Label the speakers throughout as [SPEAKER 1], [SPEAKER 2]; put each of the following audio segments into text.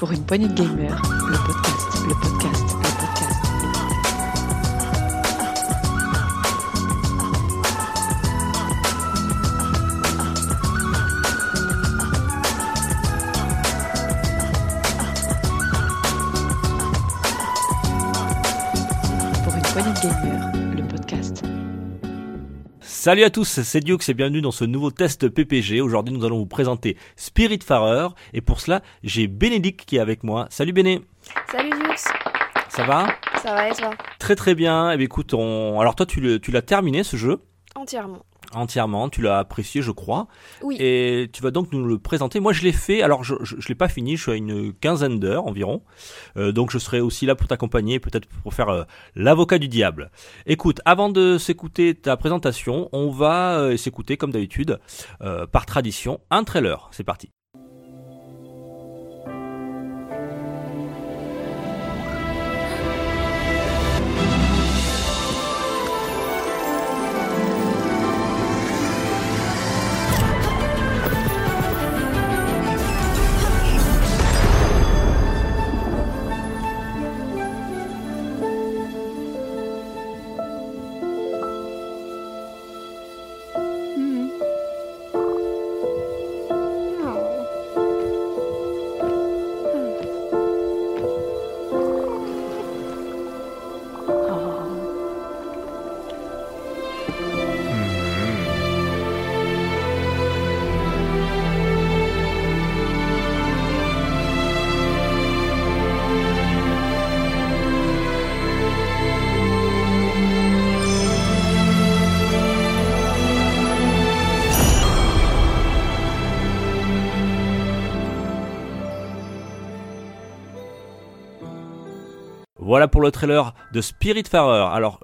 [SPEAKER 1] Pour une poignée de podcast, le podcast, le podcast.
[SPEAKER 2] Salut à tous, c'est Dioux et bienvenue dans ce nouveau test PPG. Aujourd'hui, nous allons vous présenter Spiritfarer et pour cela, j'ai Bénédicte qui est avec moi. Salut Béné,
[SPEAKER 3] Salut Dux,
[SPEAKER 2] ça va?
[SPEAKER 3] Ça va et toi?
[SPEAKER 2] Très très bien. Eh bien, écoute, on... alors toi, tu l'as terminé ce jeu?
[SPEAKER 3] Entièrement.
[SPEAKER 2] Entièrement, tu l'as apprécié, je crois,
[SPEAKER 3] Oui.
[SPEAKER 2] et tu vas donc nous le présenter. Moi, je l'ai fait. Alors, je je l'ai pas fini. Je suis à une quinzaine d'heures environ, Euh, donc je serai aussi là pour t'accompagner, peut-être pour faire euh, l'avocat du diable. Écoute, avant de s'écouter ta présentation, on va euh, s'écouter comme d'habitude, euh, par tradition, un trailer. C'est parti. Voilà pour le trailer de Spiritfarer. Alors,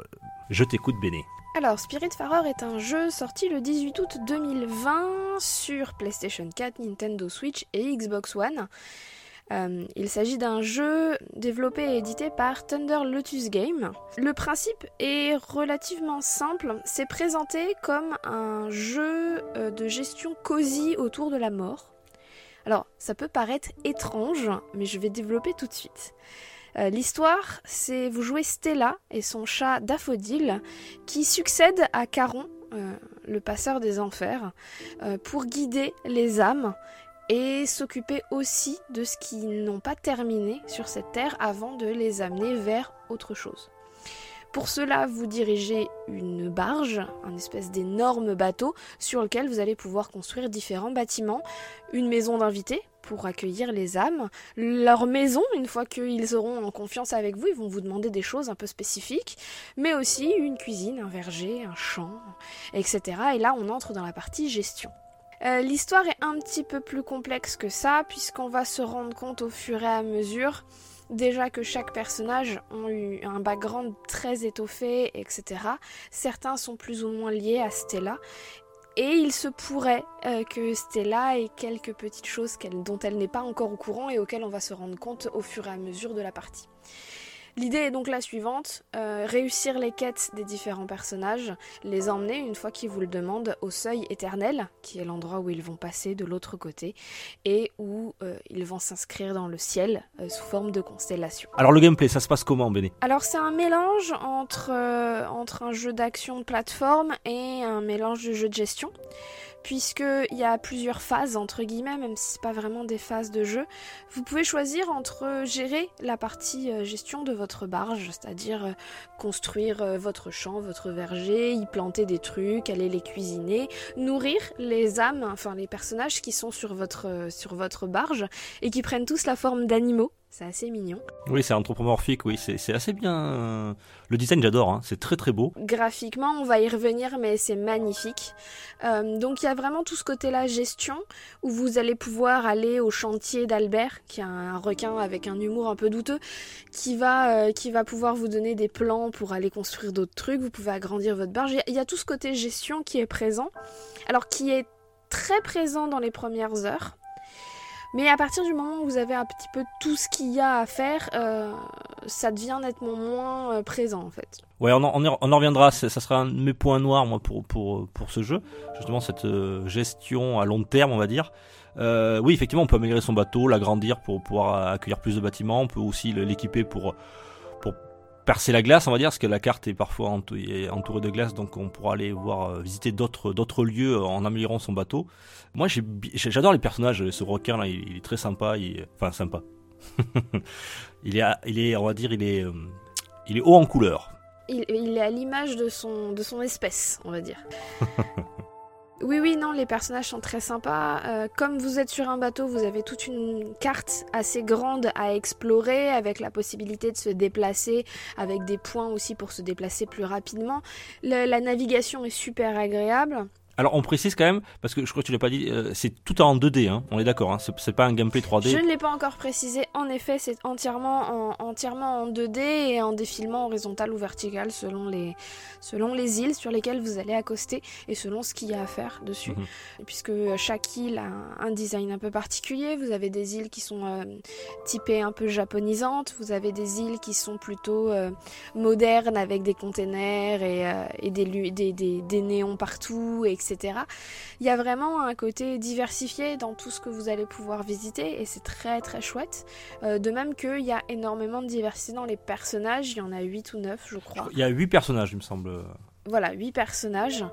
[SPEAKER 2] je t'écoute, Béné.
[SPEAKER 3] Alors, Spiritfarer est un jeu sorti le 18 août 2020 sur PlayStation 4, Nintendo Switch et Xbox One. Euh, il s'agit d'un jeu développé et édité par Thunder Lotus Game. Le principe est relativement simple, c'est présenté comme un jeu euh, de gestion cosy autour de la mort. Alors, ça peut paraître étrange, mais je vais développer tout de suite. Euh, L'histoire, c'est vous jouez Stella et son chat Daffodil qui succède à Caron, euh, le passeur des enfers, euh, pour guider les âmes et s'occuper aussi de ce qui n'ont pas terminé sur cette terre avant de les amener vers autre chose. Pour cela, vous dirigez une barge, un espèce d'énorme bateau sur lequel vous allez pouvoir construire différents bâtiments, une maison d'invités pour accueillir les âmes, leur maison, une fois qu'ils seront en confiance avec vous, ils vont vous demander des choses un peu spécifiques, mais aussi une cuisine, un verger, un champ, etc. Et là, on entre dans la partie gestion. Euh, L'histoire est un petit peu plus complexe que ça, puisqu'on va se rendre compte au fur et à mesure déjà que chaque personnage ont eu un background très étoffé, etc. Certains sont plus ou moins liés à Stella. Et il se pourrait euh, que Stella ait quelques petites choses dont elle n'est pas encore au courant et auxquelles on va se rendre compte au fur et à mesure de la partie. L'idée est donc la suivante, euh, réussir les quêtes des différents personnages, les emmener, une fois qu'ils vous le demandent, au seuil éternel, qui est l'endroit où ils vont passer de l'autre côté, et où euh, ils vont s'inscrire dans le ciel euh, sous forme de constellation.
[SPEAKER 2] Alors, le gameplay, ça se passe comment, Béné?
[SPEAKER 3] Alors c'est un mélange entre, entre un jeu d'action de plateforme et un mélange de jeu de gestion, puisqu'il y a plusieurs phases, entre guillemets, même si c'est pas vraiment des phases de jeu. Vous pouvez choisir entre gérer la partie euh, gestion de votre barge, c'est-à-dire euh, construire euh, votre champ, votre verger, y planter des trucs, aller les cuisiner, nourrir les âmes, enfin les personnages qui sont sur votre, euh, sur votre barge et qui prennent tous la forme d'animaux. C'est assez mignon.
[SPEAKER 2] Oui, c'est anthropomorphique, oui, c'est assez bien. euh, Le design, j'adore, hein, c'est très très beau.
[SPEAKER 3] Graphiquement, on va y revenir, mais c'est magnifique. Euh, donc il y a vraiment tout ce côté-là gestion, où vous allez pouvoir aller au chantier d'Albert, qui est un requin avec un humour un peu douteux, qui va, euh, qui va pouvoir vous donner des plans pour aller construire d'autres trucs. Vous pouvez agrandir votre barge. Il y a- il y, a tout ce côté gestion qui est présent, alors qui est très présent dans les premières heures. Mais à partir du moment où vous avez un petit peu tout ce qu'il y a à faire, euh, ça devient nettement moins euh, présent en fait.
[SPEAKER 2] Ouais, on en, reviendra. Ça sera un de mes points noirs, moi, pour, pour, pour ce jeu. Justement, cette euh, gestion à long terme, on va dire. Oui, effectivement, on peut améliorer son bateau, l'agrandir pour pouvoir accueillir plus de bâtiments. On peut aussi l'équiper pour percer la glace, on va dire, parce que la carte est parfois entourée de glace, donc on pourra aller voir euh, visiter d'autres d'autres lieux en améliorant son bateau. Moi, j'adore les personnages. Ce requin là, il, est très sympa. Il, enfin, sympa. il est, il est, on va dire, il est, euh, il est haut en couleur.
[SPEAKER 3] Il, il est à l'image de son de son espèce, on va dire. Oui, oui, non, les personnages sont très sympas. Euh, comme vous êtes sur un bateau, vous avez toute une carte assez grande à explorer, avec la possibilité de se déplacer, avec des points aussi pour se déplacer plus rapidement. la navigation est super agréable.
[SPEAKER 2] Alors on précise quand même, parce que je crois que tu l'as pas dit, euh, c'est tout en 2D, hein, on est d'accord, hein, c'est pas un gameplay 3D.
[SPEAKER 3] Je ne l'ai pas encore précisé, en effet c'est entièrement en, entièrement en 2D et en défilement horizontal ou vertical selon les, selon les îles sur lesquelles vous allez accoster et selon ce qu'il y a à faire dessus. Mhm. Puisque chaque île a un, design un peu particulier, vous avez des îles qui sont euh, typées un peu japonisantes, vous avez des îles qui sont plutôt euh, modernes avec des containers et, et des, des, des, des néons partout, etc. Il y a vraiment un côté diversifié dans tout ce que vous allez pouvoir visiter et c'est très très chouette. Euh, de même qu'il y a énormément de diversité dans les personnages, il y en a 8 ou 9 je crois.
[SPEAKER 2] Il y a 8 personnages il me semble.
[SPEAKER 3] Voilà, 8 personnages.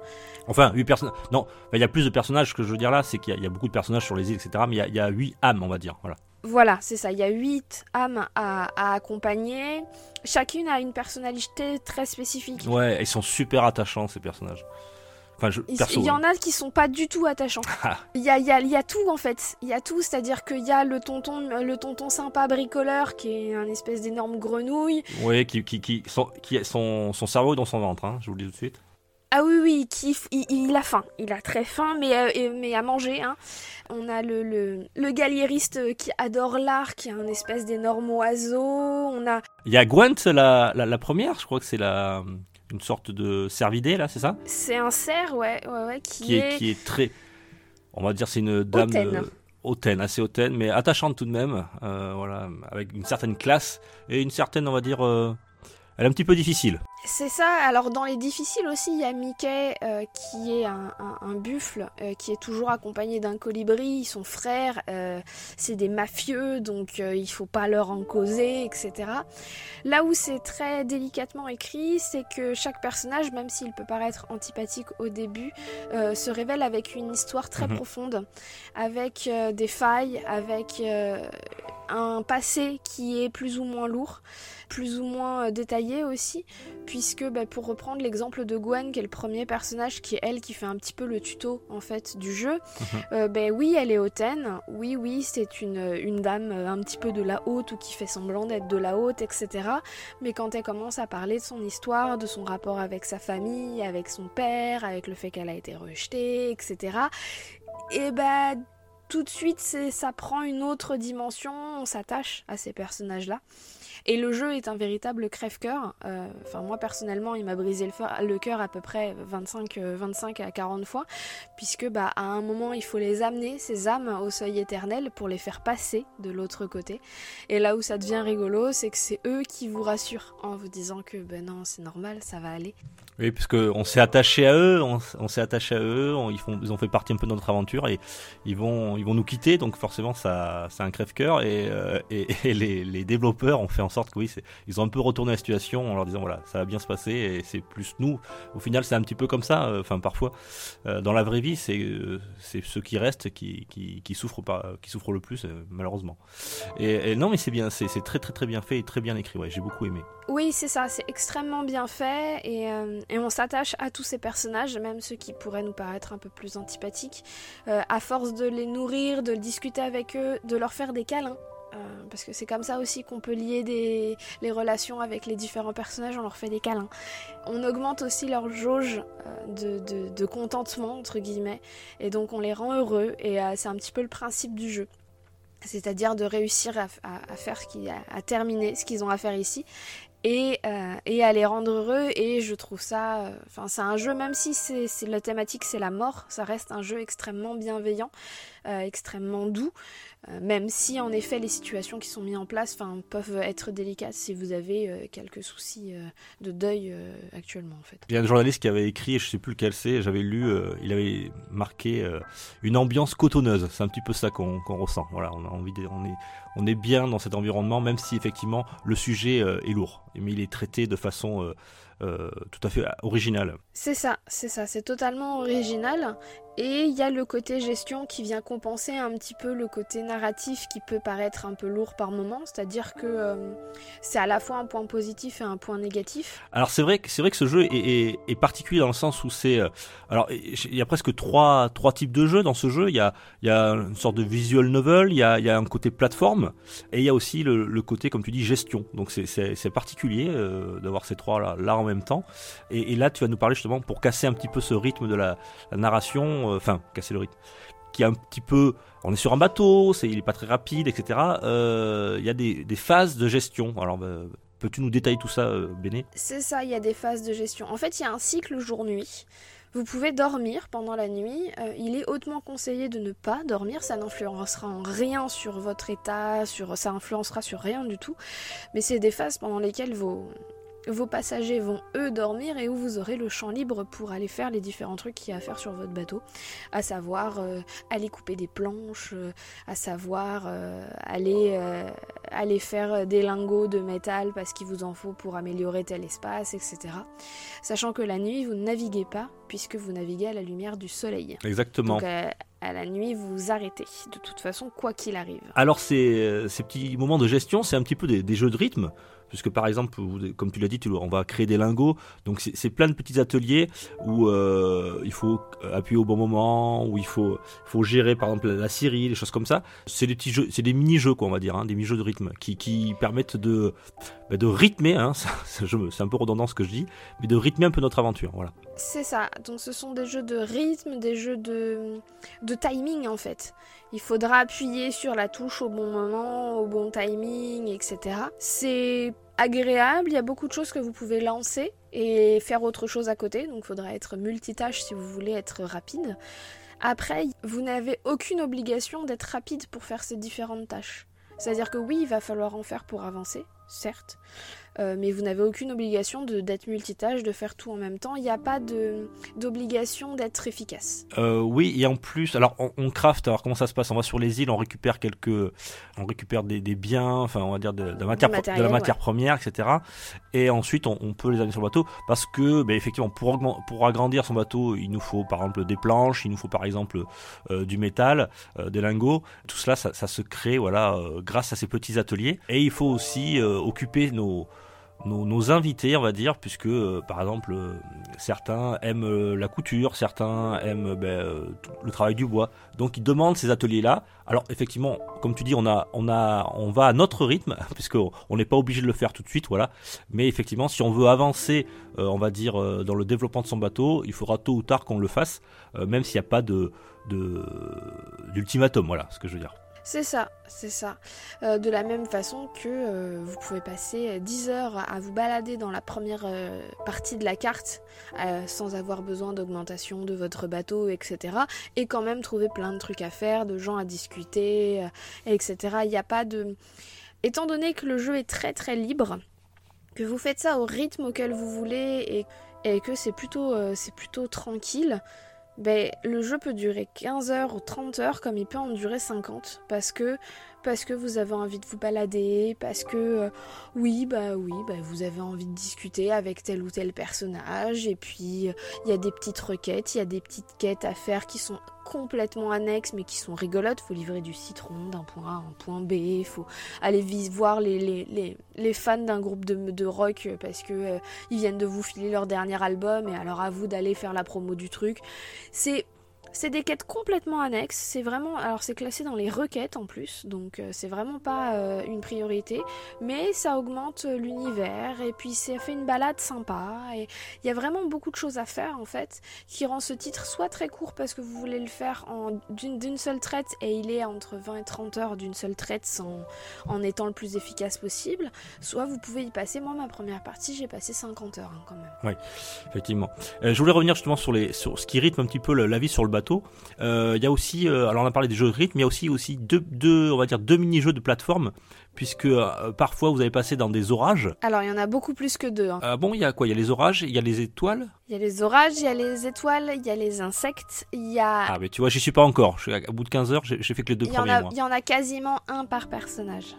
[SPEAKER 2] Enfin, 8 personnages. Non, il y a plus de personnages, ce que je veux dire là, c'est qu'il y, a beaucoup de personnages sur les îles, etc. Mais il y a, 8 âmes, on va dire. Voilà.
[SPEAKER 3] Voilà, c'est ça. Il y a 8 âmes à, à, accompagner. Chacune a une personnalité très spécifique.
[SPEAKER 2] Ouais, ils sont super attachants, ces personnages
[SPEAKER 3] il, y en a qui sont pas du tout attachants. Ah. Il y, a, y, a, y, a, tout en fait. Il y a tout, c'est-à-dire qu'il y a le tonton, le tonton sympa bricoleur qui est un espèce d'énorme grenouille.
[SPEAKER 2] Oui, qui, qui, qui, son, qui son, son cerveau dans son ventre, hein, je vous le dis tout de suite.
[SPEAKER 3] Ah oui, oui, il, il, a faim. Il a très faim, mais, euh, mais à manger. Hein. On a le, le, le galliériste qui adore l'art, qui est un espèce d'énorme oiseau. On a...
[SPEAKER 2] Il y a Gwent, la, la, la première, je crois que c'est la une sorte de cervidé là, c'est ça
[SPEAKER 3] C'est un cerf, ouais, ouais, ouais
[SPEAKER 2] qui, est... qui est très, on va dire, c'est une dame hautaine. assez hautaine, mais attachante tout de même, euh, voilà, avec une certaine classe et une certaine, on va dire, euh, elle est un petit peu difficile.
[SPEAKER 3] C'est ça, alors dans les difficiles aussi, il y a Mickey euh, qui est un, buffle, euh, qui est toujours accompagné d'un colibri, son frère, euh, c'est des mafieux, donc il faut pas leur en causer, etc. Là où c'est très délicatement écrit, c'est que chaque personnage, même s'il peut paraître antipathique au début, se révèle avec une histoire très mhm. profonde, avec des failles, avec un passé qui est plus ou moins lourd plus ou moins euh, détaillé aussi, puisque bah, pour reprendre l'exemple de Gwen, qui est le premier personnage, qui est elle qui fait un petit peu le tuto en fait du jeu, euh, ben oui, elle est hautaine, oui, oui, c'est une, une dame euh, un petit peu de la haute ou qui fait semblant d'être de la haute, etc. Mais quand elle commence à parler de son histoire, de son rapport avec sa famille, avec son père, avec le fait qu'elle a été rejetée, etc. Et ben tout de suite, ça prend une autre dimension, on s'attache à ces personnages-là. Et le jeu est un véritable crève-cœur. Euh, enfin, moi personnellement, il m'a brisé le cœur à peu près 25, 25 euh, à 40 fois, puisque bah, à un moment, il faut les amener, ces âmes, au seuil éternel pour les faire passer de l'autre côté. Et là où ça devient rigolo, c'est que c'est eux qui vous rassurent en vous disant que ben non, c'est normal, ça va aller.
[SPEAKER 2] Oui, puisque on s'est attaché à eux, on, s'est attaché à eux, ils, ont fait partie un peu de notre aventure et ils vont, ils vont nous quitter, donc forcément ça, c'est un crève-cœur et, euh, les, les, développeurs ont fait en sorte que oui, ils ont un peu retourné la situation en leur disant voilà, ça va bien se passer et c'est plus nous. Au final, c'est un petit peu comme ça. Euh, enfin, parfois, euh, dans la vraie vie, c'est c'est ceux qui restent qui, qui, qui souffrent pas, qui souffrent le plus malheureusement. Et, non, mais c'est bien, c'est très très très bien fait et très bien écrit. Ouais, j'ai beaucoup aimé.
[SPEAKER 3] Oui, c'est ça, c'est extrêmement bien fait et, et on s'attache à tous ces personnages, même ceux qui pourraient nous paraître un peu plus antipathiques, à force de les nourrir, de discuter avec eux, de leur faire des câlins. Euh, parce que c'est comme ça aussi qu'on peut lier les relations avec les différents personnages, on leur fait des câlins. On augmente aussi leur jauge euh, de, contentement, entre guillemets, et donc on les rend heureux, et euh, c'est un petit peu le principe du jeu. C'est-à-dire de réussir à, faire ce terminer ce qu'ils ont à faire ici, et, et à les rendre heureux. Et je trouve ça, enfin, c'est un jeu, même si c'est- la thématique c'est la mort, ça reste un jeu extrêmement bienveillant, euh, extrêmement doux. euh, même si en effet les situations qui sont mises en place, peuvent être délicates si vous avez euh, quelques soucis de deuil actuellement en fait.
[SPEAKER 2] Il y a un journaliste qui avait écrit, je sais plus lequel c'est, j'avais lu, il avait marqué une ambiance cotonneuse. C'est un petit peu ça qu'on ressent. Voilà, on a envie, de, on est, on est bien dans cet environnement, même si effectivement le sujet est lourd, mais il est traité de façon euh, tout à fait originale.
[SPEAKER 3] C'est ça, c'est ça, c'est totalement original. Et il y a le côté gestion qui vient compenser un petit peu le côté narratif qui peut paraître un peu lourd par moment. C'est-à-dire que euh, c'est à la fois un point positif et un point négatif.
[SPEAKER 2] Alors c'est vrai vrai que ce jeu est, particulier dans le sens où c'est euh, alors il y a presque trois trois types de jeux dans ce jeu. Il y a y a une sorte de visual novel, il y a y a un côté plateforme et il y a aussi le, côté comme tu dis gestion. Donc c'est particulier euh, d'avoir ces trois là en même temps. Et, là tu vas nous parler justement pour casser un petit peu ce rythme de la narration, euh, enfin casser le rythme qui est un petit peu on est sur un bateau, c'est il est pas très rapide, etc. Euh, Il y a des, phases de gestion. Alors bah, peux-tu nous détailler tout ça, euh, Béné?
[SPEAKER 3] C'est ça, il y a des phases de gestion. En fait, il y a un cycle jour-nuit. Vous pouvez dormir pendant la nuit. Il est hautement conseillé de ne pas dormir. Ça n'influencera en rien sur votre état, sur, ça influencera sur rien du tout. Mais c'est des phases pendant lesquelles vos, vos passagers vont eux dormir et où vous aurez le champ libre pour aller faire les différents trucs qu'il y a à faire sur votre bateau. À savoir euh, aller couper des planches, euh, à savoir euh, aller, aller faire des lingots de métal parce qu'il vous en faut pour améliorer tel espace, etc. Sachant que la nuit, vous ne naviguez pas puisque vous naviguez à la lumière du soleil.
[SPEAKER 2] Exactement.
[SPEAKER 3] Donc à la nuit, vous vous arrêtez, de toute façon, quoi qu'il arrive.
[SPEAKER 2] Alors ces, ces petits moments de gestion, c'est un petit peu des, des jeux de rythme, puisque par exemple, comme tu l'as dit, on va créer des lingots, donc c'est plein de petits ateliers où euh, il faut appuyer au bon moment, où il faut, gérer par exemple la scierie, des choses comme ça. C'est des petits jeux, c'est des mini-jeux quoi, on va dire, hein, des mini-jeux de rythme qui permettent de, bah, de rythmer, hein, c'est un peu redondant ce que je dis, mais de rythmer un peu notre aventure, voilà.
[SPEAKER 3] C'est ça, donc ce sont des jeux de rythme, des jeux de, de timing en fait. Il faudra appuyer sur la touche au bon moment, au bon timing, etc. C'est agréable, il y a beaucoup de choses que vous pouvez lancer et faire autre chose à côté, donc il faudra être multitâche si vous voulez être rapide. Après, vous n'avez aucune obligation d'être rapide pour faire ces différentes tâches. C'est-à-dire que oui, il va falloir en faire pour avancer, certes, euh, mais vous n'avez aucune obligation d'être multitâche, de faire tout en même temps. Il n'y a pas d'obligation d'être efficace.
[SPEAKER 2] Euh, oui, et en plus, alors on, on craft, alors comment ça se passe? On va sur les îles, on récupère quelques, on récupère des, des biens, enfin on va dire de, de la matière, de la matière première, etc. Et ensuite on, on peut les amener sur le bateau parce que, ben, effectivement, pour, pour agrandir son bateau, il nous faut par exemple des planches, il nous faut par exemple euh, du métal, euh, des lingots. Tout cela, ça, ça se crée, voilà, grâce à ces petits ateliers. Et il faut aussi occuper nos nos, nos invités, on va dire, puisque euh, par exemple euh, certains aiment euh, la couture, certains aiment ben, euh, le travail du bois, donc ils demandent ces ateliers-là. Alors effectivement, comme tu dis, on a, on a, on va à notre rythme, puisque on n'est pas obligé de le faire tout de suite, voilà. Mais effectivement, si on veut avancer, euh, on va dire dans le développement de son bateau, il faudra tôt ou tard qu'on le fasse, même s'il n'y a pas de de- d'ultimatum, voilà, ce que je veux dire.
[SPEAKER 3] C'est ça, c'est ça. Euh, de la même façon que euh, vous pouvez passer euh, 10 heures à vous balader dans la première euh, partie de la carte euh, sans avoir besoin d'augmentation de votre bateau, etc. Et quand même trouver plein de trucs à faire, de gens à discuter, euh, etc. Il n'y a pas de... Étant donné que le jeu est très très libre, que vous faites ça au rythme auquel vous voulez et, que c'est plutôt, euh, c'est plutôt tranquille, ben, le jeu peut durer 15 heures ou 30 heures comme il peut en durer 50 parce que parce que vous avez envie de vous balader, parce que euh, oui, bah oui, bah vous avez envie de discuter avec tel ou tel personnage et puis euh, il y a des petites requêtes, il y a des petites quêtes à faire qui sont complètement annexes mais qui sont rigolotes, faut livrer du citron d'un point A à un point B, faut aller voir les, les, les, les fans d'un groupe de, de rock parce que euh, ils viennent de vous filer leur dernier album et alors à vous d'aller faire la promo du truc. C'est C'est des quêtes complètement annexes. C'est vraiment, alors c'est classé dans les requêtes en plus, donc euh, c'est vraiment pas euh, une priorité. Mais ça augmente euh, l'univers et puis ça fait une balade sympa. Et il y a vraiment beaucoup de choses à faire en fait, qui rend ce titre soit très court parce que vous voulez le faire d'une seule traite et il est entre 20 et 30 heures d'une seule traite sans en étant le plus efficace possible. Soit vous pouvez y passer. Moi, ma première partie, j'ai passé 50 heures hein, quand même.
[SPEAKER 2] Effectivement. Euh, je voulais revenir justement sur les sur ce qui rythme un petit peu la vie sur le bateau. Euh, Il y a aussi, euh, alors on a parlé des jeux de rythme, il y a aussi aussi deux, deux on va dire deux mini-jeux de plateforme, puisque euh, parfois vous allez passer dans des orages.
[SPEAKER 3] Alors il y en a beaucoup plus que deux. hein.
[SPEAKER 2] Ah bon, il y a quoi Il y a les orages, il y a les étoiles.
[SPEAKER 3] Il y a les orages, il y a les étoiles, il y a les insectes, il y a
[SPEAKER 2] Ah mais tu vois, j'y suis pas encore. Je suis à, à bout de 15 heures, j'ai fait que les deux
[SPEAKER 3] y,
[SPEAKER 2] premiers
[SPEAKER 3] il y en a quasiment un par personnage.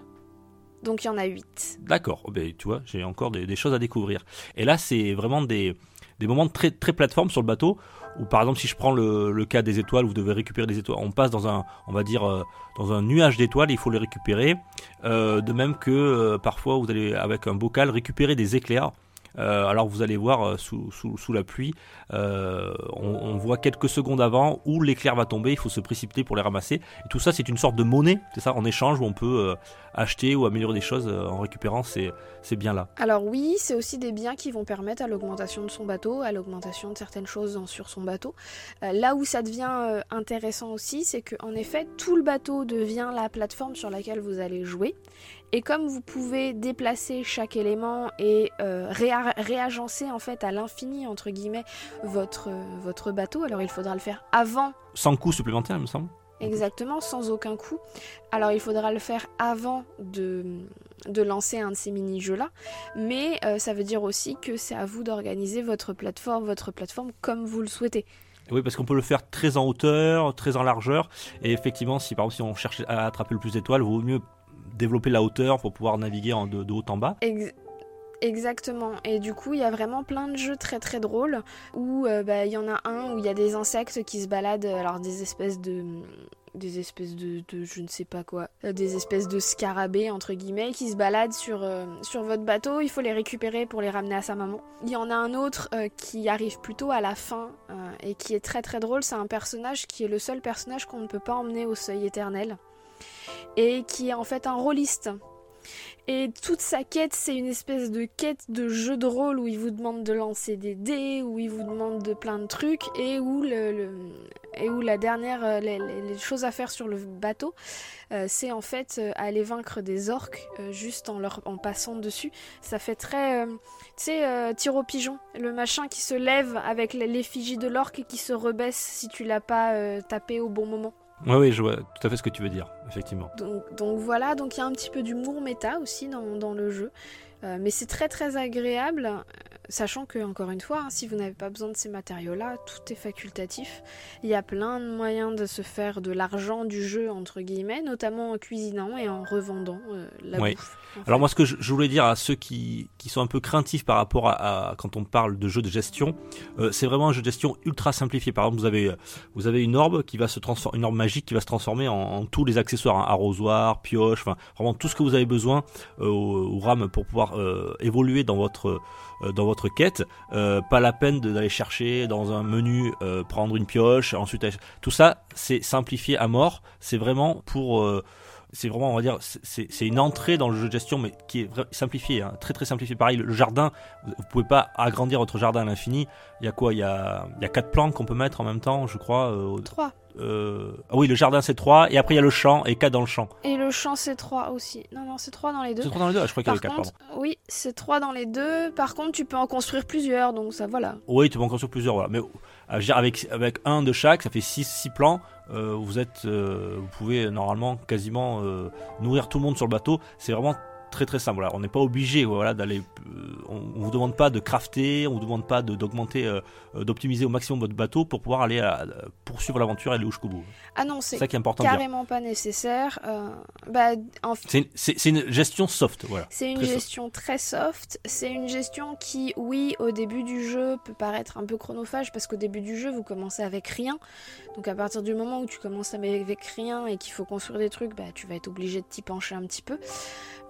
[SPEAKER 3] Donc il y en a huit.
[SPEAKER 2] D'accord, oh, ben, tu vois, j'ai encore des, des choses à découvrir. Et là, c'est vraiment des, des moments très, très plateforme sur le bateau, où par exemple, si je prends le, le cas des étoiles, vous devez récupérer des étoiles, on passe dans un, on va dire, euh, dans un nuage d'étoiles, il faut les récupérer. Euh, de même que euh, parfois, vous allez, avec un bocal, récupérer des éclairs. Euh, alors vous allez voir euh, sous, la pluie, euh, on, voit quelques secondes avant où l'éclair va tomber, il faut se précipiter pour les ramasser. Et tout ça c'est une sorte de monnaie, c'est ça, en échange où on peut acheter ou améliorer des choses en récupérant ces, ces biens-là.
[SPEAKER 3] Alors oui, c'est aussi des biens qui vont permettre à l'augmentation de son bateau, à l'augmentation de certaines choses sur son bateau. Là où ça devient intéressant aussi, c'est que en effet, tout le bateau devient la plateforme sur laquelle vous allez jouer. Et comme vous pouvez déplacer chaque élément et euh, réa- réagencer en fait à l'infini entre guillemets votre, euh, votre bateau, alors il faudra le faire avant
[SPEAKER 2] Sans coût supplémentaire, il me semble.
[SPEAKER 3] Exactement, sans aucun coût. Alors il faudra le faire avant de, de lancer un de ces mini-jeux-là, mais euh, ça veut dire aussi que c'est à vous d'organiser votre plateforme, votre plateforme comme vous le souhaitez.
[SPEAKER 2] Oui, parce qu'on peut le faire très en hauteur, très en largeur. Et effectivement, si par exemple si on cherche à attraper le plus d'étoiles, il vaut mieux développer la hauteur pour pouvoir naviguer de, haut en bas.
[SPEAKER 3] Ex- Exactement. Et du coup, il y a vraiment plein de jeux très très drôles où euh, bah, il y en a un où il y a des insectes qui se baladent, alors des espèces de des espèces de, je ne sais pas quoi, euh, des espèces de scarabées entre guillemets qui se baladent sur euh, sur votre bateau. Il faut les récupérer pour les ramener à sa maman. Il y en a un autre qui arrive plutôt à la fin et qui est très très drôle. C'est un personnage qui est le seul personnage qu'on ne peut pas emmener au seuil éternel et qui est en fait un rôliste. Et toute sa quête, c'est une espèce de quête de jeu de rôle où il vous demande de lancer des dés, où il vous demande de plein de trucs, et où, la dernière, euh, les, choses à faire sur le bateau, euh, c'est en fait euh, aller vaincre des orques juste en, leur, en passant dessus. Ça fait très, tu sais, tir au pigeon, le machin qui se lève avec l'effigie de l'orque et qui se rebaisse si tu l'as pas tapé au bon moment.
[SPEAKER 2] Oui, oui, je vois tout à fait ce que tu veux dire, effectivement.
[SPEAKER 3] Donc, voilà, donc il y a un petit peu d'humour méta aussi dans, le jeu. Euh, mais c'est très très agréable, sachant que, encore une fois, hein, si vous n'avez pas besoin de ces matériaux-là, tout est facultatif. Il y a plein de moyens de se faire de l'argent du jeu, entre guillemets, notamment en cuisinant et en revendant euh, la
[SPEAKER 2] Oui.
[SPEAKER 3] bouffe. en
[SPEAKER 2] Alors moi, ce que je, je voulais dire à ceux qui, qui sont un peu craintifs par rapport à, à- quand on parle de jeu de gestion, euh, c'est vraiment un jeu de gestion ultra simplifié. Par exemple, vous avez vous avez une orbe qui va se transformer, une orbe magique qui va se transformer en, en tous les accessoires, hein, arrosoir, pioche, enfin vraiment tout ce que vous avez besoin euh, au, au RAM pour pouvoir euh, évoluer dans votre dans votre quête. Euh, pas la peine d'aller chercher dans un menu euh, prendre une pioche, ensuite tout ça c'est simplifié à mort. C'est vraiment pour euh, c'est vraiment, on va dire, c'est- une entrée dans le jeu de gestion, mais qui est simplifiée, hein, très très simplifiée. Pareil, le jardin, vous pouvez pas agrandir votre jardin à l'infini. Il y a quoi? Il y a, il y a quatre plantes qu'on peut mettre en même temps, je crois. euh,
[SPEAKER 3] Trois.
[SPEAKER 2] euh, ah oui, le jardin c'est trois, et après il y a le champ et quatre dans le champ.
[SPEAKER 3] Et le champ, c'est trois aussi. Non, non, c'est trois dans les deux.
[SPEAKER 2] C'est trois dans les deux? Ah, Je crois qu'il y avait quatre,
[SPEAKER 3] contre,
[SPEAKER 2] pardon.
[SPEAKER 3] oui, c'est trois dans les deux. Par contre, tu peux en construire plusieurs, donc ça, voilà.
[SPEAKER 2] Oui, tu peux en construire plusieurs, voilà. Mais euh, avec, avec un de chaque, ça fait six, six plans. Euh, vous êtes, euh, vous pouvez normalement quasiment euh, nourrir tout le monde sur le bateau. C'est vraiment très très simple. Voilà. On n'est pas obligé, voilà, d'aller. euh, on, on vous demande pas de crafter, on vous demande pas d'augmenter, euh, euh, d'optimiser au maximum votre bateau pour pouvoir aller à- poursuivre l'aventure et aller jusqu'au bout.
[SPEAKER 3] Ah non,
[SPEAKER 2] C'est
[SPEAKER 3] carrément pas nécessaire. Bah, en
[SPEAKER 2] C'est une, gestion soft, voilà.
[SPEAKER 3] C'est une
[SPEAKER 2] Très soft.
[SPEAKER 3] gestion très soft. C'est une gestion qui, oui, au début du jeu peut paraître un peu chronophage parce qu'au début du jeu, vous commencez avec rien. Donc à partir du moment où tu commences avec rien et qu'il faut construire des trucs, bah, tu vas être obligé de t'y pencher un petit peu.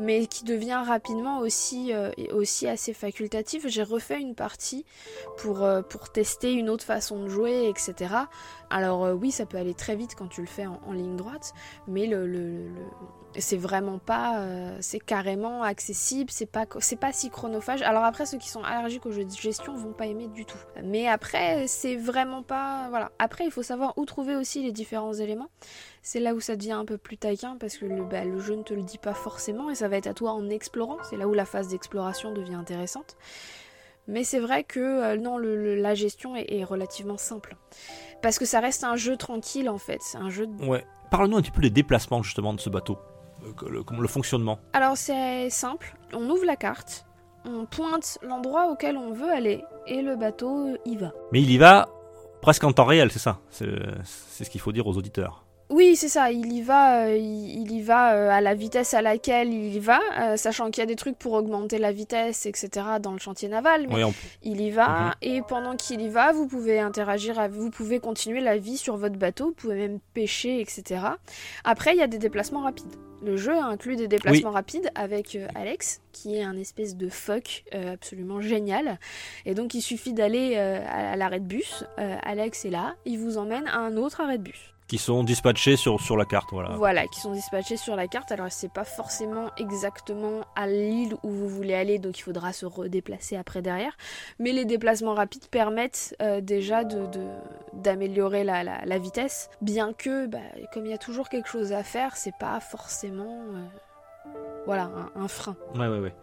[SPEAKER 3] Mais qui devient rapidement aussi, euh, aussi assez facultatif. J'ai refait une partie pour, euh, pour tester une autre façon de jouer, etc. Alors euh, oui, ça peut aller très vite quand tu le fais en, ligne droite, mais le, le- c'est vraiment pas, c'est carrément accessible, c'est pas, pas si chronophage. Alors après, ceux qui sont allergiques aux jeux de gestion vont pas aimer du tout. Mais après, c'est vraiment pas, voilà. Après, il faut savoir où trouver aussi les différents éléments. C'est là où ça devient un peu plus taquin parce que le, bah, le jeu ne te le dit pas forcément et ça va être à toi en explorant. C'est là où la phase d'exploration devient intéressante. Mais c'est vrai que euh, non, le- le- la gestion est, est relativement simple. Parce que ça reste un jeu tranquille en fait. C'est un jeu. de-
[SPEAKER 2] Ouais. Parle-nous un petit peu des déplacements justement de ce bateau, Euh, le, fonctionnement.
[SPEAKER 3] Alors c'est simple. On ouvre la carte, on pointe l'endroit auquel on veut aller et le bateau y va.
[SPEAKER 2] Mais il y va presque en temps réel, c'est ça. C'est ce qu'il faut dire aux auditeurs.
[SPEAKER 3] Oui, c'est ça. Il y va, euh, il, il y va euh, à la vitesse à laquelle il y va, euh, sachant qu'il y a des trucs pour augmenter la vitesse, etc. dans le chantier naval. Mais
[SPEAKER 2] Oui, on-
[SPEAKER 3] il y va
[SPEAKER 2] Mhm.
[SPEAKER 3] et pendant qu'il y va, vous pouvez interagir, vous pouvez continuer la vie sur votre bateau, vous pouvez même pêcher, etc. Après, il y a des déplacements rapides. Le jeu inclut des déplacements rapides avec euh, Alex, qui est un espèce de fuck euh, absolument génial. Et donc, il suffit d'aller euh, à, l'arrêt de bus. Alex est là, il vous emmène à un autre arrêt de bus.
[SPEAKER 2] Qui sont dispatchés sur, sur la carte, voilà.
[SPEAKER 3] Voilà, qui sont dispatchés sur la carte. Alors, c'est pas forcément exactement à l'île où vous voulez aller, donc il faudra se redéplacer après derrière. Mais les déplacements rapides permettent euh, déjà de, d'améliorer la, la- la vitesse, bien que, bah, comme il y a toujours quelque chose à faire, c'est pas forcément. euh, voilà, un, un frein.
[SPEAKER 2] Ouais, ouais, ouais.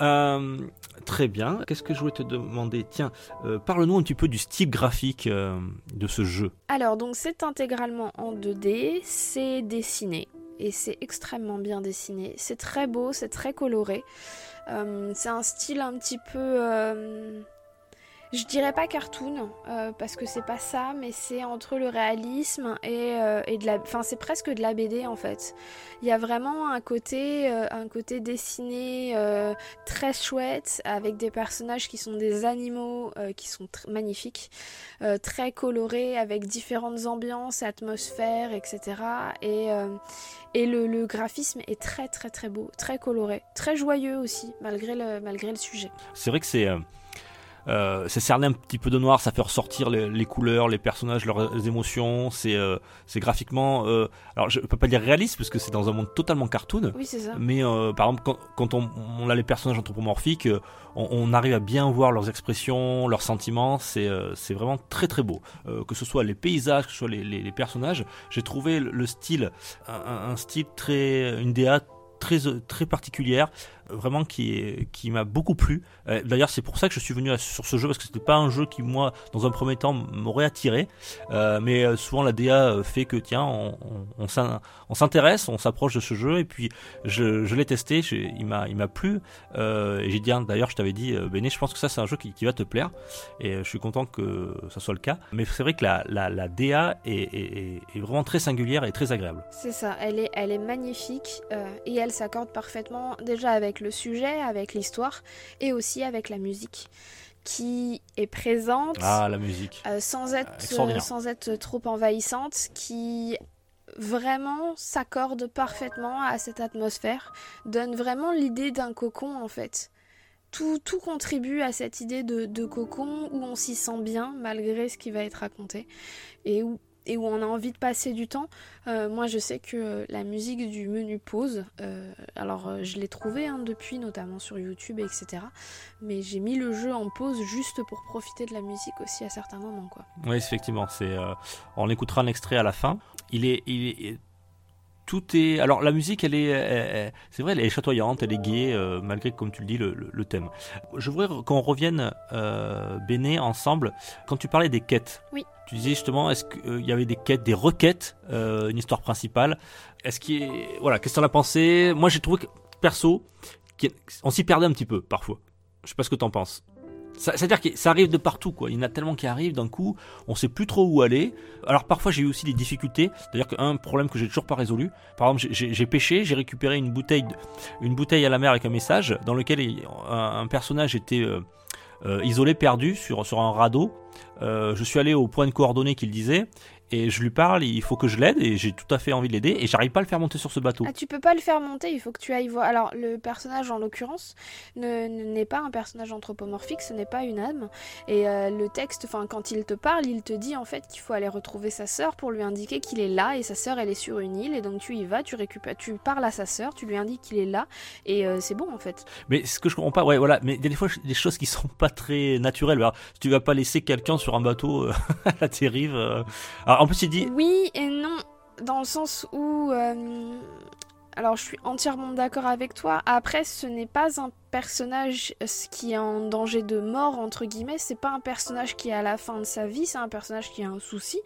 [SPEAKER 2] Euh, très bien. Qu'est-ce que je voulais te demander? Tiens, euh, parle-nous un petit peu du style graphique euh, de ce jeu.
[SPEAKER 3] Alors, donc c'est intégralement en 2D, c'est dessiné. Et c'est extrêmement bien dessiné. C'est très beau, c'est très coloré. C'est un style un petit peu. Je dirais pas cartoon, euh, parce que c'est pas ça, mais c'est entre le réalisme et, euh, de la. Enfin, c'est presque de la BD en fait. Il y a vraiment un côté, euh, un côté dessiné très chouette, avec des personnages qui sont des animaux qui sont magnifiques très coloré avec différentes ambiances, atmosphères, etc. Et, et le, le graphisme est très très très beau, très coloré, très joyeux aussi, malgré le, malgré le sujet.
[SPEAKER 2] C'est vrai que c'est. Euh, euh, c'est cerné un petit peu de noir, ça fait ressortir les, les couleurs, les personnages, leurs émotions. C'est euh, c'est graphiquement. euh, alors je peux pas dire réaliste parce que c'est dans un monde totalement cartoon.
[SPEAKER 3] Oui, c'est ça.
[SPEAKER 2] Mais par exemple, quand, quand on, on a les personnages anthropomorphiques, on, on arrive à bien voir leurs expressions, leurs sentiments. C'est c'est vraiment très très beau. Que ce soit les paysages, que ce soit les, les- les personnages, j'ai trouvé le, le style, un, style très, une DA très très particulière, vraiment qui qui m'a beaucoup plu. Euh, D'ailleurs, c'est pour ça que je suis venu sur ce jeu parce que c'était pas un jeu qui moi, dans un premier temps, m'aurait attiré. Euh, mais euh, souvent la DA fait que tiens, on, on, on s'in- on s'intéresse, on s'approche de ce jeu et puis je, l'ai testé, il m'a plu. Et j'ai dit hein, d'ailleurs, je t'avais dit, Béné, je pense que ça c'est un jeu qui, va te plaire et je suis content que ça soit le cas. Mais c'est vrai que la, la, la DA est, est, vraiment très singulière et très agréable.
[SPEAKER 3] C'est ça, elle est, elle est magnifique et elle s'accorde parfaitement déjà avec le sujet, avec l'histoire et aussi avec la musique qui est présente.
[SPEAKER 2] Ah, la musique.
[SPEAKER 3] Euh, sans être
[SPEAKER 2] extraordinaire.
[SPEAKER 3] euh, sans être trop envahissante qui vraiment s'accorde parfaitement à cette atmosphère donne vraiment l'idée d'un cocon en fait tout, tout contribue à cette idée de, de cocon où on s'y sent bien malgré ce qui va être raconté et où, et où on a envie de passer du temps. Euh, moi je sais que la musique du menu pause, euh, alors euh, je l'ai trouvé hein, depuis notamment sur YouTube etc. Mais j'ai mis le jeu en pause juste pour profiter de la musique aussi à certains moments quoi.
[SPEAKER 2] Oui, effectivement, euh, on écoutera un extrait à la fin. Il est, il est- tout est. Alors la musique, elle est, c'est vrai, elle est chatoyante, elle est gaie, euh, malgré, comme tu le dis, le, le- le thème. Je voudrais qu'on revienne, euh, Béné, ensemble. Quand tu parlais des quêtes,
[SPEAKER 3] Oui.
[SPEAKER 2] tu disais justement, est-ce qu'il y avait des quêtes, des requêtes, euh, une histoire principale? Est-ce qu'il est, voilà, qu'est-ce que t'en as pensé? Moi, j'ai trouvé que perso, on s'y perdait un petit peu parfois. Je sais pas ce que t'en penses. C'est-à-dire que ça arrive de partout, quoi. Il y en a tellement qui arrivent d'un coup, on sait plus trop où aller. Alors parfois j'ai eu aussi des difficultés, c'est-à-dire qu'un problème que j'ai toujours pas résolu. Par exemple, j'ai- pêché, j'ai récupéré une bouteille, à la mer avec un message dans lequel un, personnage était euh, euh, isolé, perdu sur sur un radeau. Euh, je suis allé au point de coordonnées qu'il disait et je lui parle, il faut que je l'aide et j'ai tout à fait envie de l'aider et j'arrive pas à le faire monter sur ce bateau.
[SPEAKER 3] Ah, tu peux pas le faire monter, il faut que tu ailles voir. Alors, le personnage en l'occurrence ne- ne- n'est pas un personnage anthropomorphique, ce n'est pas une âme. Et euh, le texte, enfin, quand il te parle, il te dit en fait qu'il faut aller retrouver sa sœur pour lui indiquer qu'il est là et sa sœur elle est sur une île. Et donc, tu y vas, tu récupères, tu parles à sa sœur, tu lui indiques qu'il est là et euh, c'est bon en fait.
[SPEAKER 2] Mais ce que je comprends pas, ouais, voilà, mais il y a des fois des choses qui sont pas très naturelles. Alors, tu vas pas laisser quelqu'un sur un bateau euh, à la dérive. Alors,
[SPEAKER 3] Oui et non, dans le sens où. euh, alors, je suis entièrement d'accord avec toi. Après, ce n'est pas un personnage euh, qui est en danger de mort, entre guillemets. C'est pas un personnage qui est à la fin de sa vie, c'est un personnage qui a un souci.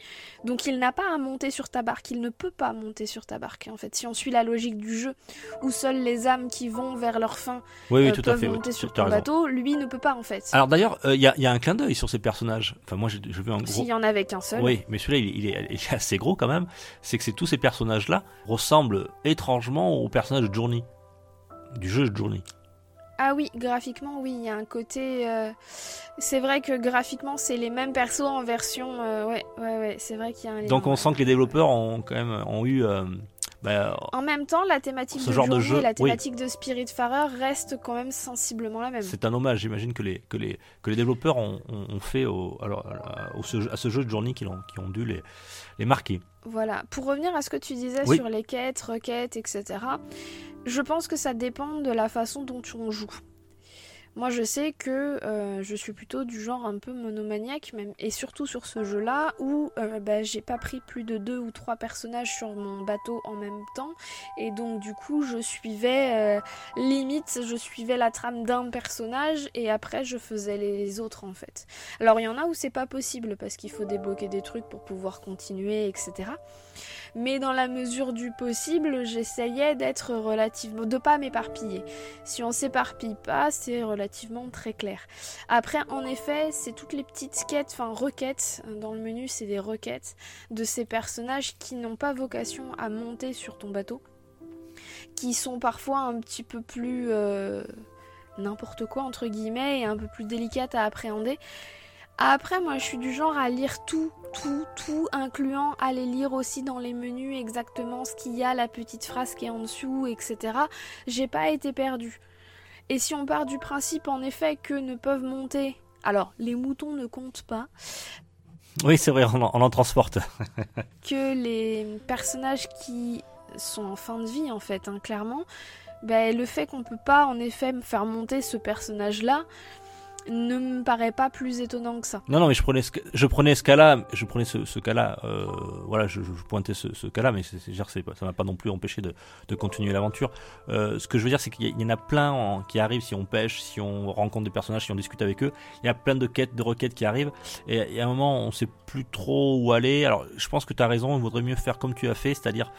[SPEAKER 3] Donc, il n'a pas à monter sur ta barque. Il ne peut pas monter sur ta barque, en fait. Si on suit la logique du jeu, où seules les âmes qui vont vers leur fin
[SPEAKER 2] oui, oui,
[SPEAKER 3] euh,
[SPEAKER 2] tout à
[SPEAKER 3] peuvent
[SPEAKER 2] fait.
[SPEAKER 3] monter
[SPEAKER 2] oui,
[SPEAKER 3] sur ton bateau, lui ne peut pas, en fait.
[SPEAKER 2] Alors d'ailleurs, euh, il y, a, il y a un clin d'œil sur ces personnages. Enfin, moi, j'ai- je veux un gros.
[SPEAKER 3] S'il y en avait qu'un seul.
[SPEAKER 2] Oui, mais celui-là, il, il est, il est assez gros quand même. C'est que c'est tous ces personnages-là ressemblent étrangement au personnage de Journey. Du jeu de Journey.
[SPEAKER 3] Ah oui, graphiquement, oui, il y a un côté. euh, C'est vrai que graphiquement, c'est les mêmes persos en version. euh, Ouais, ouais, ouais, c'est vrai qu'il y a un lien.
[SPEAKER 2] Donc on
[SPEAKER 3] ouais.
[SPEAKER 2] sent que les développeurs ont quand même ont eu. euh, bah,
[SPEAKER 3] En même temps, la thématique
[SPEAKER 2] Ce
[SPEAKER 3] de
[SPEAKER 2] genre de
[SPEAKER 3] journée
[SPEAKER 2] jeu,
[SPEAKER 3] et la
[SPEAKER 2] oui.
[SPEAKER 3] thématique de Spiritfarer reste quand même sensiblement la même.
[SPEAKER 2] c'est un hommage, j'imagine que les, que, les, que les développeurs ont, ont- ont fait au, alors, à, ce- à ce jeu de Journey qui, ont, qui ont dû les, les marquer.
[SPEAKER 3] Voilà. Pour revenir à ce que tu disais
[SPEAKER 2] Oui.
[SPEAKER 3] sur les quêtes, requêtes, etc., je pense que ça dépend de la façon dont on joue. Moi, je sais que euh, je suis plutôt du genre un peu monomaniaque, même, et surtout sur ce jeu-là, où euh, bah, j'ai pas pris plus de deux ou trois personnages sur mon bateau en même temps, et donc du coup, je suivais euh, limite, je suivais la trame d'un personnage, et après, je faisais les autres en fait. Alors, il y en a où c'est pas possible parce qu'il faut débloquer des trucs pour pouvoir continuer, etc. Mais dans la mesure du possible, j'essayais d'être relativement. de pas m'éparpiller. Si on s'éparpille pas, c'est relativement très clair. Après, en effet, c'est toutes les petites quêtes, enfin requêtes, dans le menu, c'est des requêtes de ces personnages qui n'ont pas vocation à monter sur ton bateau, qui sont parfois un petit peu plus. euh, n'importe quoi, entre guillemets, et un peu plus délicates à appréhender. Après, moi, je suis du genre à lire tout, tout, tout, incluant aller lire aussi dans les menus exactement ce qu'il y a, la petite phrase qui est en dessous, etc. J'ai pas été perdue. Et si on part du principe, en effet, que ne peuvent monter. Alors, les moutons ne comptent pas,
[SPEAKER 2] Oui, c'est vrai, on en, on en transporte.
[SPEAKER 3] que les personnages qui sont en fin de vie, en fait, hein, clairement, ben, le fait qu'on peut pas, en effet, faire monter ce personnage-là ne me paraît pas plus étonnant que ça.
[SPEAKER 2] Non, non, mais je prenais ce, je prenais ce cas-là, je prenais ce, cas-là, euh, voilà, je, je pointais ce, cas-là, mais c'est, ça m'a pas non plus empêché de, continuer l'aventure. Euh, ce que je veux dire, c'est qu'il y, en a plein qui arrivent si on pêche, si on rencontre des personnages, si on discute avec eux. Il y a plein de quêtes, de requêtes qui arrivent, et, à un moment, on sait plus trop où aller. Alors, je pense que tu as raison, il vaudrait mieux faire comme tu as fait, c'est-à-dire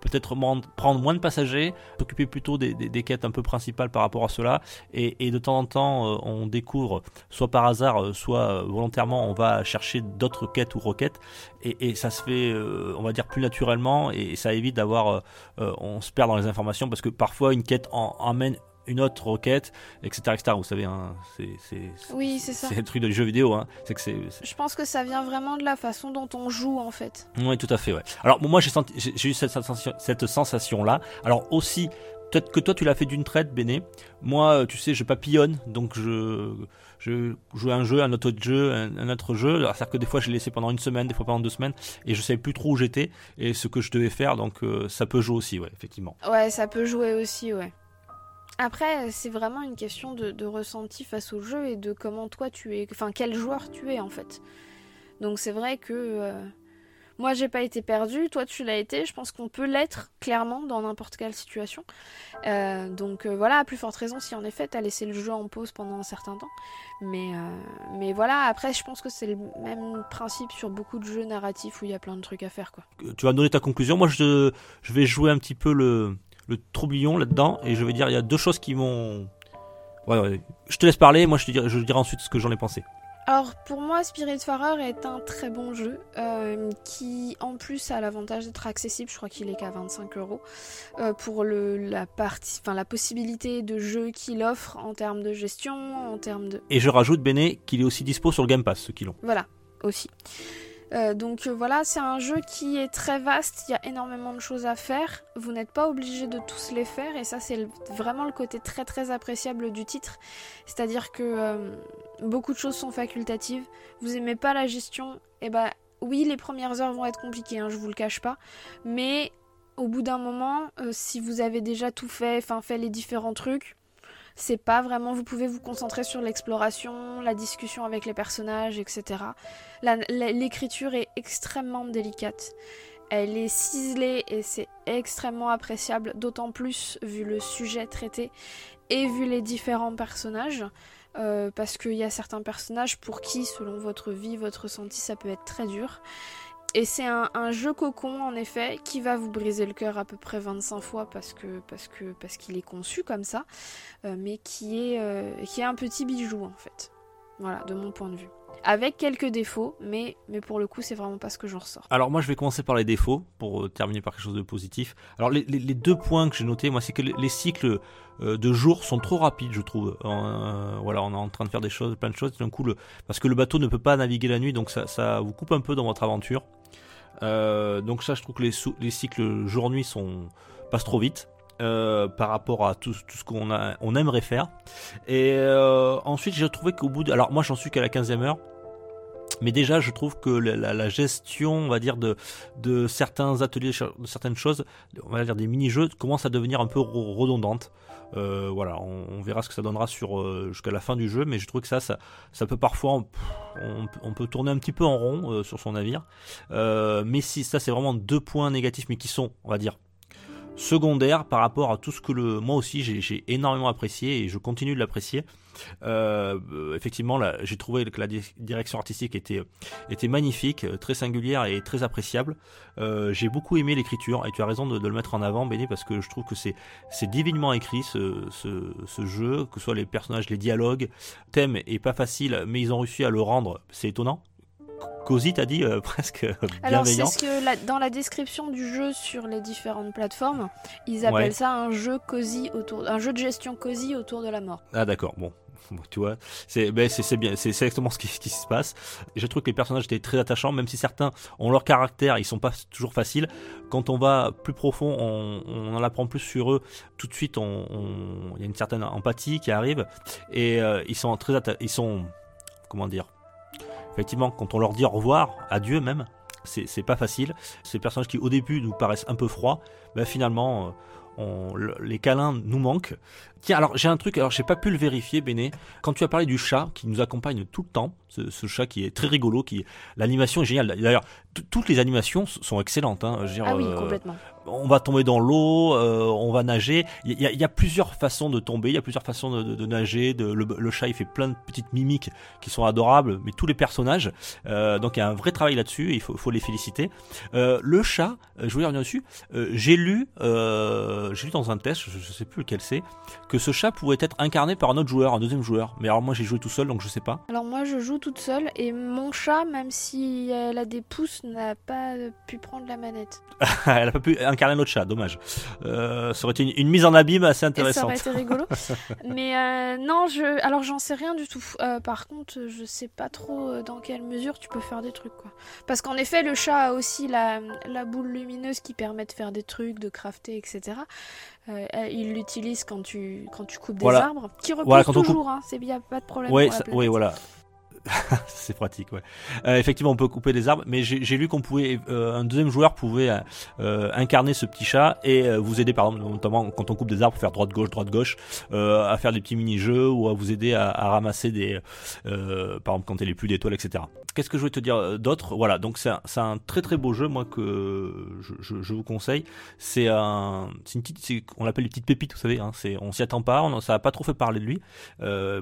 [SPEAKER 2] peut-être prendre moins de passagers, s'occuper plutôt des, des, des quêtes un peu principales par rapport à cela, et, et de temps en temps, euh, on découvre soit par hasard, euh, soit euh, volontairement, on va chercher d'autres quêtes ou requêtes, et, et ça se fait, euh, on va dire, plus naturellement, et ça évite d'avoir, on se perd dans les informations, parce que parfois une quête en, emmène une autre requête, etc. etc. Vous savez, hein, c'est, c'est,
[SPEAKER 3] Oui,
[SPEAKER 2] le truc de jeux vidéo, hein, c'est que c'est,
[SPEAKER 3] Je pense que ça vient vraiment de la façon dont on joue en fait.
[SPEAKER 2] Oui, tout à fait, ouais. Alors, moi, j'ai eu cette sensation, cette sensation-là. Alors, aussi, peut-être que toi, tu l'as fait d'une traite, Béné. Moi, euh, tu sais, je papillonne, donc je, je joue un jeu, un autre jeu, un, un autre jeu. C'est-à-dire que des fois, je l'ai laissé pendant une semaine, des fois pendant deux semaines, et je savais plus trop où j'étais et ce que je devais faire, donc euh, ça peut jouer aussi, ouais, effectivement.
[SPEAKER 3] Ouais, ça peut jouer aussi, ouais. Après, c'est vraiment une question de, de ressenti face au jeu et de comment toi tu es, enfin quel joueur tu es en fait. Donc c'est vrai que euh, moi j'ai pas été perdu, toi tu l'as été, je pense qu'on peut l'être clairement dans n'importe quelle situation. Euh, donc euh, voilà, à plus forte raison si en effet t'as laissé le jeu en pause pendant un certain temps. Mais, euh, mais voilà, après je pense que c'est le même principe sur beaucoup de jeux narratifs où il y a plein de trucs à faire quoi.
[SPEAKER 2] Tu vas donner ta conclusion. Moi, je, je vais jouer un petit peu le, le troublion là-dedans, et je vais dire, il y a deux choses qui m'ont... Ouais, ouais. Je te laisse parler, moi je te dirai, je dirai ensuite ce que j'en ai pensé.
[SPEAKER 3] Alors pour moi, Spiritfarer est un très bon jeu euh, qui en plus a l'avantage d'être accessible. Je crois qu'il est qu'à 25 euros euh, pour le, la partie, enfin la possibilité de jeu qu'il offre en termes de gestion, en termes de
[SPEAKER 2] Et je rajoute, Béné, qu'il est aussi dispo sur le Game Pass, ceux qui l'ont.
[SPEAKER 3] voilà aussi. Euh, donc euh, voilà, c'est un jeu qui est très vaste, il y a énormément de choses à faire. Vous n'êtes pas obligé de tous les faire et ça c'est vraiment le côté très très appréciable du titre. C'est-à-dire que euh, beaucoup de choses sont facultatives. Vous aimez pas la gestion, et bah oui les premières heures vont être compliquées, hein, je vous le cache pas. Mais au bout d'un moment, euh, si vous avez déjà tout fait, enfin fait les différents trucs, c'est pas vraiment. Vous pouvez vous concentrer sur l'exploration, la discussion avec les personnages, etc. L'écriture est extrêmement délicate. Elle est ciselée et c'est extrêmement appréciable, d'autant plus vu le sujet traité et vu les différents personnages. Euh, parce qu'il y a certains personnages pour qui, selon votre vie, votre ressenti, ça peut être très dur. Et c'est un, jeu cocon, en effet, qui va vous briser le cœur à peu près 25 fois parce qu'il est conçu comme ça, euh, mais euh, qui est un petit bijou en fait. Voilà, de mon point de vue. Avec quelques défauts, mais mais pour le coup, c'est vraiment pas ce que j'en ressors.
[SPEAKER 2] Alors moi je vais commencer par les défauts pour euh, terminer par quelque chose de positif. Alors les, les- deux points que j'ai notés, moi c'est que les, les cycles euh, de jours sont trop rapides je trouve. Euh, voilà, on est en train de faire des choses, plein de choses d'un coup le, parce que le bateau ne peut pas naviguer la nuit donc ça, ça vous coupe un peu dans votre aventure. Donc ça je trouve que les, les cycles jour-nuit passent trop vite. Euh, par rapport à tout, ce qu'on on aimerait faire. Et euh, ensuite, j'ai trouvé qu'au bout de. Alors, moi, j'en suis qu'à la 15e heure. Mais déjà, je trouve que la, gestion, on va dire, de, de certains ateliers, de certaines choses, on va dire des mini-jeux, commence à devenir un peu redondante. Euh, voilà, on, verra ce que ça donnera jusqu'à la fin du jeu, mais je trouve que ça, ça, peut parfois, on, peut- tourner un petit peu en rond sur son navire. Mais si, ça, c'est vraiment deux points négatifs, mais qui sont, on va dire, secondaires par rapport à tout ce que le, moi aussi, j'ai énormément apprécié et je continue de l'apprécier. Euh, effectivement, là, j'ai trouvé que la di- direction artistique était, était magnifique, très singulière et très appréciable. Euh, j'ai beaucoup aimé l'écriture et tu as raison de, de le mettre en avant, Béné, parce que je trouve que c'est c'est divinement écrit ce, ce, ce jeu, que ce soit les personnages, les dialogues, thème est pas facile, mais ils ont réussi à le rendre, c'est étonnant. Cosy, t'as dit euh, presque
[SPEAKER 3] Alors c'est
[SPEAKER 2] bienveillant.
[SPEAKER 3] ce que la- dans la description du jeu sur les différentes plateformes, ils appellent
[SPEAKER 2] Ouais.
[SPEAKER 3] ça un jeu cosy autour, un jeu de gestion cosy autour de la mort.
[SPEAKER 2] Ah d'accord, bon. Tu vois, c'est ben, c'est bien, c'est exactement ce qui, se passe. Je trouve que les personnages étaient très attachants, même si certains ont leur caractère, ils sont pas toujours faciles. Quand on va plus profond, on, on en apprend plus sur eux. Tout de suite, il y a une certaine empathie qui arrive et euh, ils sont très ils sont comment dire. Effectivement, quand on leur dit au revoir, adieu même, c'est pas facile. Ces personnages qui au début nous paraissent un peu froids, ben, finalement. euh, on- les câlins nous manquent. Tiens, alors j'ai un truc, alors j'ai pas pu le vérifier, Béné. Quand tu as parlé du chat qui nous accompagne tout le temps, ce, ce chat qui est très rigolo, qui l'animation est géniale. D'ailleurs, toutes les animations sont excellentes. Hein. Je veux dire,
[SPEAKER 3] Ah oui,
[SPEAKER 2] euh,
[SPEAKER 3] complètement.
[SPEAKER 2] On va tomber dans l'eau, euh, on va nager. Il y, a- il y a plusieurs façons de tomber, il y a plusieurs façons de, de- de nager. De, le, le chat, il fait plein de petites mimiques qui sont adorables, mais tous les personnages. euh, donc il y a un vrai travail là-dessus, il faut, faut les féliciter. Euh, le chat, je voulais revenir dessus. j'ai lu, j'ai lu dans un test, je, je sais plus lequel c'est, que ce chat pouvait être incarné par un autre joueur, un deuxième joueur. Mais alors moi j'ai joué tout seul, donc je sais pas.
[SPEAKER 3] Alors moi je joue toute seule et mon chat, même si elle a des pouces, n'a pas pu prendre la manette.
[SPEAKER 2] Elle a pas pu incarner notre chat, dommage. Euh, ça aurait été une, une mise en abîme assez
[SPEAKER 3] Et ça
[SPEAKER 2] intéressante.
[SPEAKER 3] aurait été rigolo. Mais euh, non, je, alors j'en sais rien du tout. Euh, par contre, je sais pas trop euh, dans quelle mesure tu peux faire des trucs quoi. Parce qu'en effet, le chat a aussi la, la boule lumineuse qui permet de faire des trucs, de crafter, etc. Il l'utilise quand tu quand tu coupes des
[SPEAKER 2] Voilà.
[SPEAKER 3] arbres, qui repousse
[SPEAKER 2] Voilà, on coupe-
[SPEAKER 3] toujours. Hein, c'est bien, pas de problème.
[SPEAKER 2] Ouais, voilà. c'est pratique, ouais. Euh, effectivement, on peut couper des arbres, mais j'ai lu qu'on pouvait, euh, un deuxième joueur pouvait euh, incarner ce petit chat et vous aider, par exemple, notamment quand on coupe des arbres, faire droite gauche, droite gauche, à faire des petits mini-jeux ou à vous aider à, ramasser des, par exemple, quand il n'y plus d'étoiles, etc. Qu'est-ce que je voulais te dire d'autre? Voilà, donc c'est un, très très beau jeu, moi que je, vous conseille. C'est un, une petite, on l'appelle une petite pépite, vous savez. Hein, c'est, on s'y attend pas, on, ça a pas trop fait parler de lui.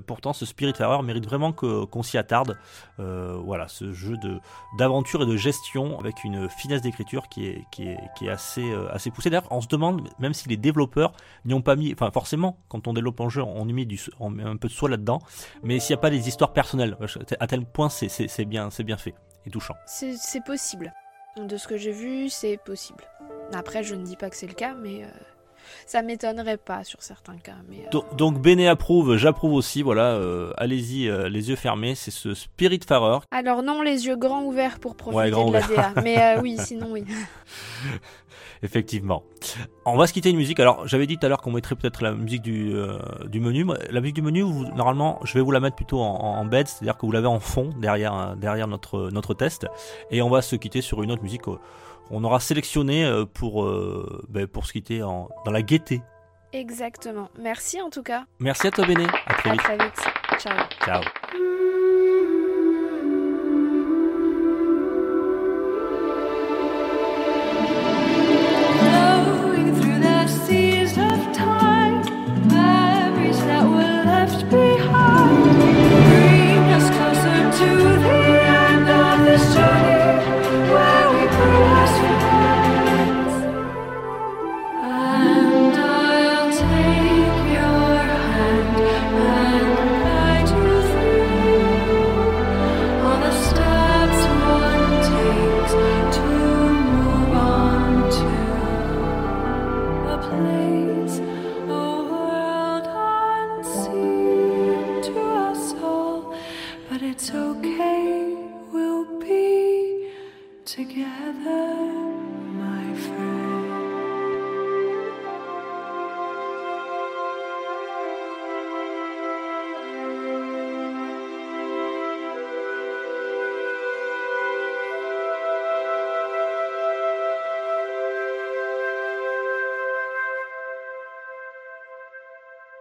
[SPEAKER 2] Pourtant, ce Spirit Farer mérite vraiment qu'on s'y Euh, voilà, ce jeu d'aventure et de gestion avec une finesse d'écriture qui est, qui est, qui est assez, euh, assez poussée. D'ailleurs, on se demande, même si les développeurs n'y ont pas mis, enfin forcément, quand on développe un jeu, on y met, du, on met un peu de soi là-dedans, mais s'il n'y a pas des histoires personnelles, à tel point c'est, bien, bien fait et touchant.
[SPEAKER 3] C'est c'est possible. De ce que j'ai vu, c'est possible. Après, je ne dis pas que c'est le cas, mais euh, ça m'étonnerait pas sur certains cas. Mais, euh,
[SPEAKER 4] Donc, donc Béné approuve, j'approuve aussi, voilà, euh, allez-y euh, les yeux fermés, c'est ce Spirit Farer.
[SPEAKER 3] Alors non, les yeux grands ouverts pour profiter
[SPEAKER 4] Ouais, grand
[SPEAKER 3] de la DA. Mais oui, sinon oui.
[SPEAKER 4] Effectivement. On va se quitter une musique. Alors, j'avais dit tout à l'heure qu'on mettrait peut-être la musique du, euh, du menu. La musique du menu, vous- normalement, je vais vous la mettre plutôt en, en bed, c'est-à-dire que vous l'avez en fond derrière, derrière notre, notre test. Et on va se quitter sur une autre musique qu'on aura sélectionnée euh, pour, euh, ben, pour se quitter en, dans la gaieté.
[SPEAKER 3] Exactement. Merci en tout cas.
[SPEAKER 4] Merci à toi, Béné. À très
[SPEAKER 3] À
[SPEAKER 4] vite.
[SPEAKER 3] très vite. Ciao.
[SPEAKER 4] Ciao.